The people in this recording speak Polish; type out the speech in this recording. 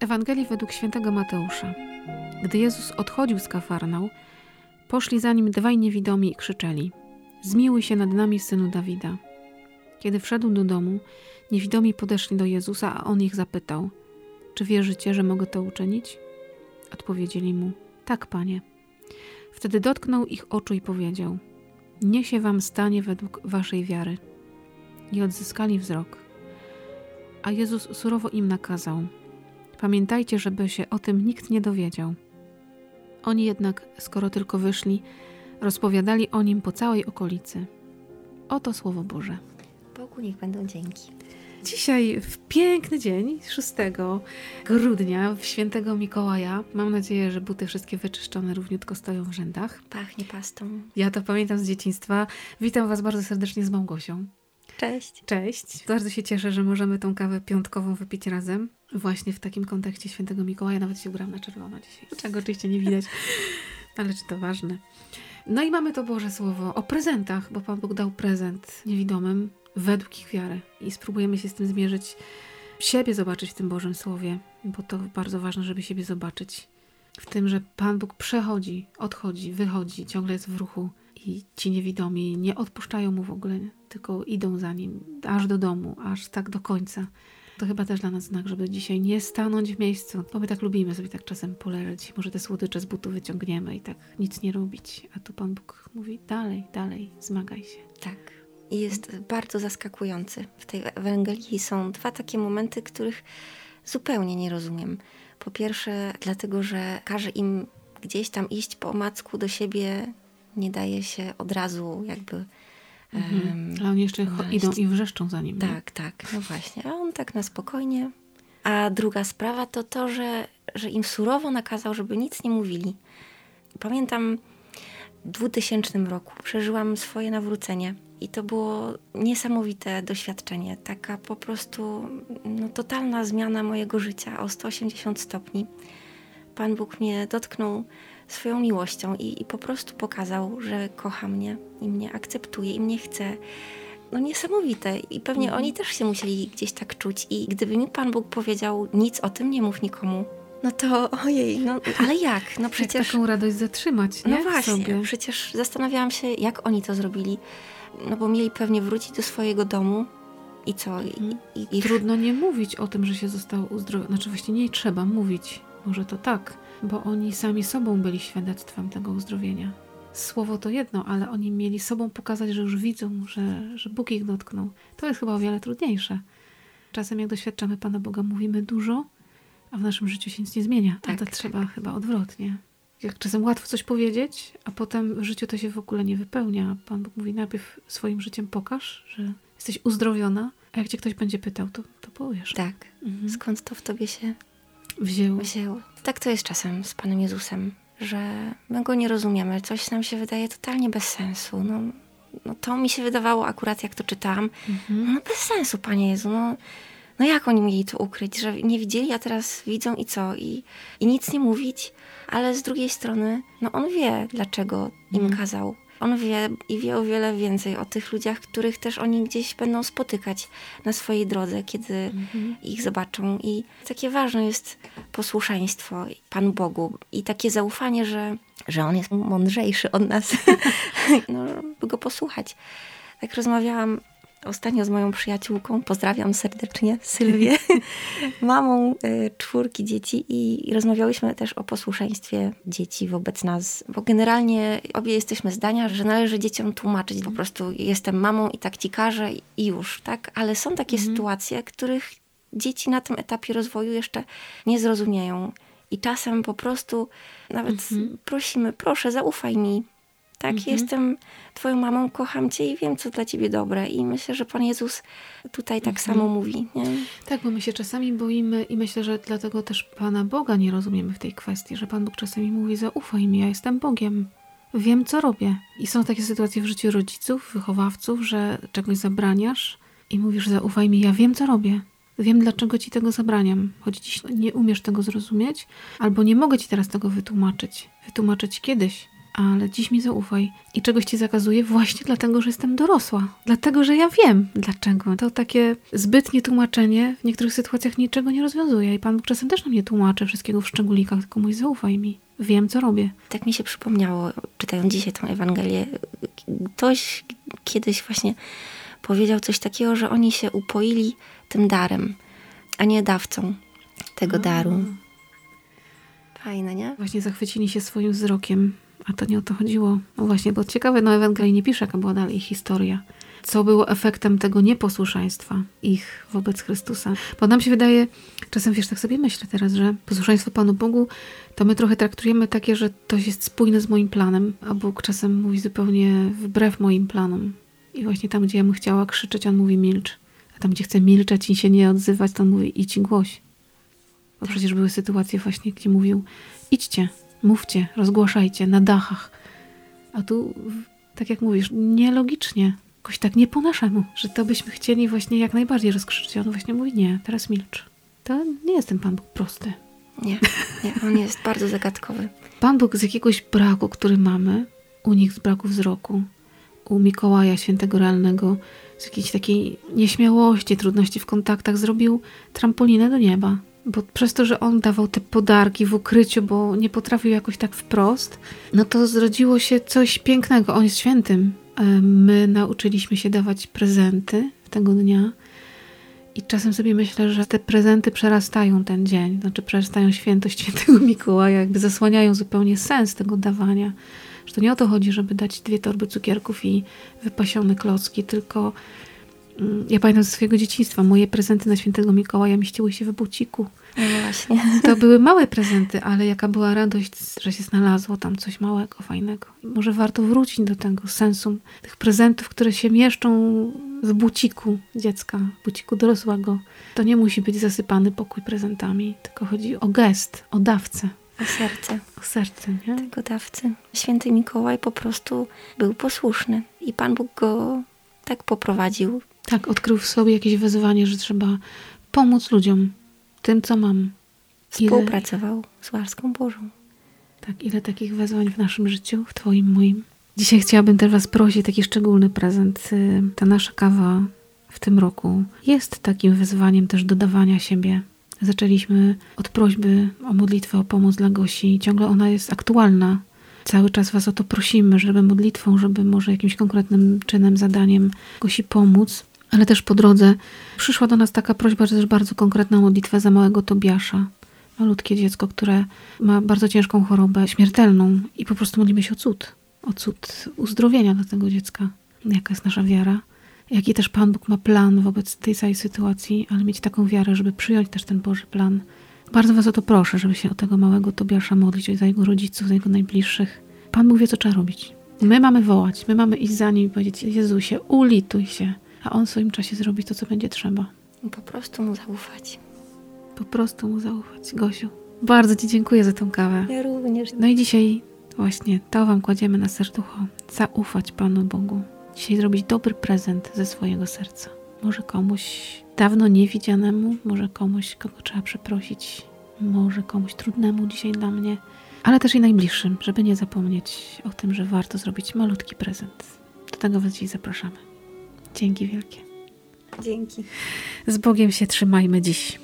Ewangelii według świętego Mateusza. Gdy Jezus odchodził z Kafarnał, poszli za nim dwaj niewidomi i krzyczeli: Zmiłuj się nad nami, synu Dawida. Kiedy wszedł do domu, niewidomi podeszli do Jezusa, a on ich zapytał: Czy wierzycie, że mogę to uczynić? Odpowiedzieli mu: Tak, panie. Wtedy dotknął ich oczu i powiedział: Niech się wam stanie według waszej wiary. I odzyskali wzrok. A Jezus surowo im nakazał: Pamiętajcie, żeby się o tym nikt nie dowiedział. Oni jednak, skoro tylko wyszli, rozpowiadali o nim po całej okolicy. Oto słowo Boże. Bogu niech będą dzięki. Dzisiaj, w piękny dzień, 6 grudnia, w świętego Mikołaja. Mam nadzieję, że buty wszystkie wyczyszczone równiutko stoją w rzędach. Pachnie pastą. Ja to pamiętam z dzieciństwa. Witam Was bardzo serdecznie z Małgosią. Cześć. Cześć. Bardzo się cieszę, że możemy tą kawę piątkową wypić razem. Właśnie w takim kontekście świętego Mikołaja. Nawet się ubrałam na czerwono dzisiaj. Czego oczywiście nie widać, ale czy to ważne. No i mamy to Boże Słowo o prezentach, bo Pan Bóg dał prezent niewidomym według ich wiary. I spróbujemy się z tym zmierzyć, siebie zobaczyć w tym Bożym Słowie, bo to bardzo ważne, żeby siebie zobaczyć. W tym, że Pan Bóg przechodzi, odchodzi, wychodzi, ciągle jest w ruchu i ci niewidomi nie odpuszczają mu w ogóle, tylko idą za nim aż do domu, aż tak do końca. To chyba też dla nas znak, żeby dzisiaj nie stanąć w miejscu, bo my tak lubimy sobie tak czasem poleżeć, może te słodycze z butu wyciągniemy i tak nic nie robić. A tu Pan Bóg mówi dalej, dalej, zmagaj się. Tak. I jest bardzo zaskakujący. W tej Ewangelii są dwa takie momenty, których zupełnie nie rozumiem. Po pierwsze, dlatego, że każe im gdzieś tam iść po omacku do siebie, nie daje się od razu jakby Mhm. Ale oni jeszcze idą i wrzeszczą za nim. Tak, tak, no właśnie. A on tak na spokojnie. A druga sprawa to to, że, że im surowo nakazał, żeby nic nie mówili. Pamiętam w 2000 roku przeżyłam swoje nawrócenie i to było niesamowite doświadczenie. Taka po prostu no, totalna zmiana mojego życia o 180 stopni. Pan Bóg mnie dotknął swoją miłością i, i po prostu pokazał, że kocha mnie i mnie akceptuje i mnie chce. No niesamowite i pewnie Mhm. oni też się musieli gdzieś tak czuć i gdyby mi Pan Bóg powiedział nic o tym, nie mów nikomu, no to ojej, no ale jak? No Jak przecież... taką radość zatrzymać, nie? No właśnie, sobie. przecież zastanawiałam się, jak oni to zrobili. No bo mieli pewnie wrócić do swojego domu i co? I, Mhm. i, i Trudno nie mówić o tym, że się zostało uzdrowione. Znaczy właśnie nie trzeba mówić. Może to tak, bo oni sami sobą byli świadectwem tego uzdrowienia. Słowo to jedno, ale oni mieli sobą pokazać, że już widzą, że, że Bóg ich dotknął. To jest chyba o wiele trudniejsze. Czasem jak doświadczamy Pana Boga, mówimy dużo, a w naszym życiu się nic nie zmienia. Tak, a to tak. trzeba chyba odwrotnie. Jak czasem łatwo coś powiedzieć, a potem w życiu to się w ogóle nie wypełnia. Pan Bóg mówi najpierw swoim życiem pokaż, że jesteś uzdrowiona, a jak cię ktoś będzie pytał, to, to powiesz. tak, Mhm. skąd to w tobie się Wzięło. wzięło? Tak to jest czasem z Panem Jezusem, że my Go nie rozumiemy, coś nam się wydaje totalnie bez sensu. No, no to mi się wydawało akurat, jak to czytałam, Mhm. no bez sensu, Panie Jezu, no, no jak oni mieli to ukryć, że nie widzieli, a teraz widzą i co? I, i nic nie mówić, ale z drugiej strony, no on wie, dlaczego im Mhm. kazał. On wie i wie o wiele więcej o tych ludziach, których też oni gdzieś będą spotykać na swojej drodze, kiedy Mhm. ich zobaczą. I takie ważne jest posłuszeństwo Panu Bogu i takie zaufanie, że, że On jest mądrzejszy od nas, no, by Go posłuchać. Tak rozmawiałam ostatnio z moją przyjaciółką, pozdrawiam serdecznie Sylwię, mamą y, czwórki dzieci i rozmawiałyśmy też o posłuszeństwie dzieci wobec nas, bo generalnie obie jesteśmy zdania, że należy dzieciom tłumaczyć po prostu jestem mamą i tak ci każę i już, tak? Ale są takie Mhm. sytuacje, których dzieci na tym etapie rozwoju jeszcze nie zrozumieją. I czasem po prostu nawet Mhm. prosimy, proszę, zaufaj mi. Tak, Mhm. jestem Twoją mamą, kocham Cię i wiem, co dla Ciebie dobre. I myślę, że Pan Jezus tutaj tak Mhm. samo mówi. Nie? Tak, bo my się czasami boimy i myślę, że dlatego też Pana Boga nie rozumiemy w tej kwestii, że Pan Bóg czasami mówi, zaufaj mi, ja jestem Bogiem. Wiem, co robię. I są takie sytuacje w życiu rodziców, wychowawców, że czegoś zabraniasz i mówisz, zaufaj mi, ja wiem, co robię. Wiem, dlaczego ci tego zabraniam. Choć dziś nie umiesz tego zrozumieć, albo nie mogę ci teraz tego wytłumaczyć. Wytłumaczyć kiedyś, ale dziś mi zaufaj. I czegoś ci zakazuję właśnie dlatego, że jestem dorosła. Dlatego, że ja wiem dlaczego. To takie zbytnie tłumaczenie w niektórych sytuacjach niczego nie rozwiązuje. I Pan Bóg czasem też nam nie tłumaczy wszystkiego w szczególikach, tylko mój zaufaj mi. Wiem, co robię. Tak mi się przypomniało, czytając dzisiaj tą Ewangelię, ktoś kiedyś właśnie powiedział coś takiego, że oni się upoili tym darem, a nie dawcą tego daru. Fajne, nie? Właśnie zachwycili się swoim wzrokiem, a to nie o to chodziło. No właśnie, bo ciekawe, no Ewangelii nie pisze, jaka była dalej ich historia. Co było efektem tego nieposłuszeństwa ich wobec Chrystusa. Bo nam się wydaje, czasem wiesz, tak sobie myślę teraz, że posłuszeństwo Panu Bogu to my trochę traktujemy takie, że to jest spójne z moim planem, a Bóg czasem mówi zupełnie wbrew moim planom. I właśnie tam, gdzie ja mu chciała krzyczeć, on mówi milcz. A tam, gdzie chcę milczeć i się nie odzywać, to on mówi idź i głoś. Bo tak. przecież były sytuacje właśnie, gdzie mówił idźcie, mówcie, rozgłaszajcie na dachach. A tu, tak jak mówisz, nielogicznie, jakoś tak nie po naszemu, że to byśmy chcieli właśnie jak najbardziej rozkrzyczeć. On właśnie mówi nie, teraz milcz. To nie jest ten Pan Bóg prosty. Nie, nie, on jest bardzo zagadkowy. Pan Bóg z jakiegoś braku, który mamy, u nich z braku wzroku, u Mikołaja Świętego Realnego, z jakiejś takiej nieśmiałości, trudności w kontaktach, zrobił trampolinę do nieba. Bo przez to, że on dawał te podarki w ukryciu, bo nie potrafił jakoś tak wprost, no to zrodziło się coś pięknego. On jest świętym. E, my nauczyliśmy się dawać prezenty tego dnia. I czasem sobie myślę, że te prezenty przerastają ten dzień, znaczy przerastają świętość świętego Mikołaja, jakby zasłaniają zupełnie sens tego dawania. Że to nie o to chodzi, żeby dać dwie torby cukierków i wypasione klocki, tylko ja pamiętam ze swojego dzieciństwa, moje prezenty na świętego Mikołaja mieściły się w buciku. No właśnie. To były małe prezenty, ale jaka była radość, że się znalazło tam coś małego, fajnego. Może warto wrócić do tego sensu tych prezentów, które się mieszczą w buciku dziecka, w buciku dorosłego. To nie musi być zasypany pokój prezentami, tylko chodzi o gest, o dawcę. O serce. O serce, nie? Tego dawcy. Święty Mikołaj po prostu był posłuszny i Pan Bóg go tak poprowadził. Tak, odkrył w sobie jakieś wezwanie, że trzeba pomóc ludziom tym, co mam. Współpracował ile... z łaską Bożą. Tak, ile takich wezwań w naszym życiu, w Twoim, moim. Dzisiaj chciałabym też Was prosić taki szczególny prezent. Y, ta nasza kawa w tym roku jest takim wezwaniem też dodawania siebie Zaczęliśmy od prośby o modlitwę, o pomoc dla Gosi. Ciągle ona jest aktualna. Cały czas Was o to prosimy, żeby modlitwą, żeby może jakimś konkretnym czynem, zadaniem Gosi pomóc. Ale też po drodze przyszła do nas taka prośba, że też bardzo konkretna modlitwa za małego Tobiasza. Malutkie dziecko, które ma bardzo ciężką chorobę śmiertelną i po prostu modlimy się o cud. O cud uzdrowienia dla tego dziecka. Jaka jest nasza wiara? jaki też Pan Bóg ma plan wobec tej całej sytuacji, ale mieć taką wiarę, żeby przyjąć też ten Boży plan. Bardzo Was o to proszę, żeby się o tego małego Tobiasza modlić, za jego rodziców, za jego najbliższych. Pan Bóg wie, co trzeba robić. My mamy wołać, my mamy iść za nim i powiedzieć: Jezusie, ulituj się, a on w swoim czasie zrobi to, co będzie trzeba. Po prostu mu zaufać. Po prostu mu zaufać. Gosiu, bardzo Ci dziękuję za tą kawę. Ja również. No i dzisiaj właśnie to Wam kładziemy na serducho. Zaufać Panu Bogu dzisiaj zrobić dobry prezent ze swojego serca. Może komuś dawno niewidzianemu, może komuś, kogo trzeba przeprosić, może komuś trudnemu dzisiaj dla mnie, ale też i najbliższym, żeby nie zapomnieć o tym, że warto zrobić malutki prezent. Do tego Was dziś zapraszamy. Dzięki wielkie. Dzięki. Z Bogiem się trzymajmy dziś.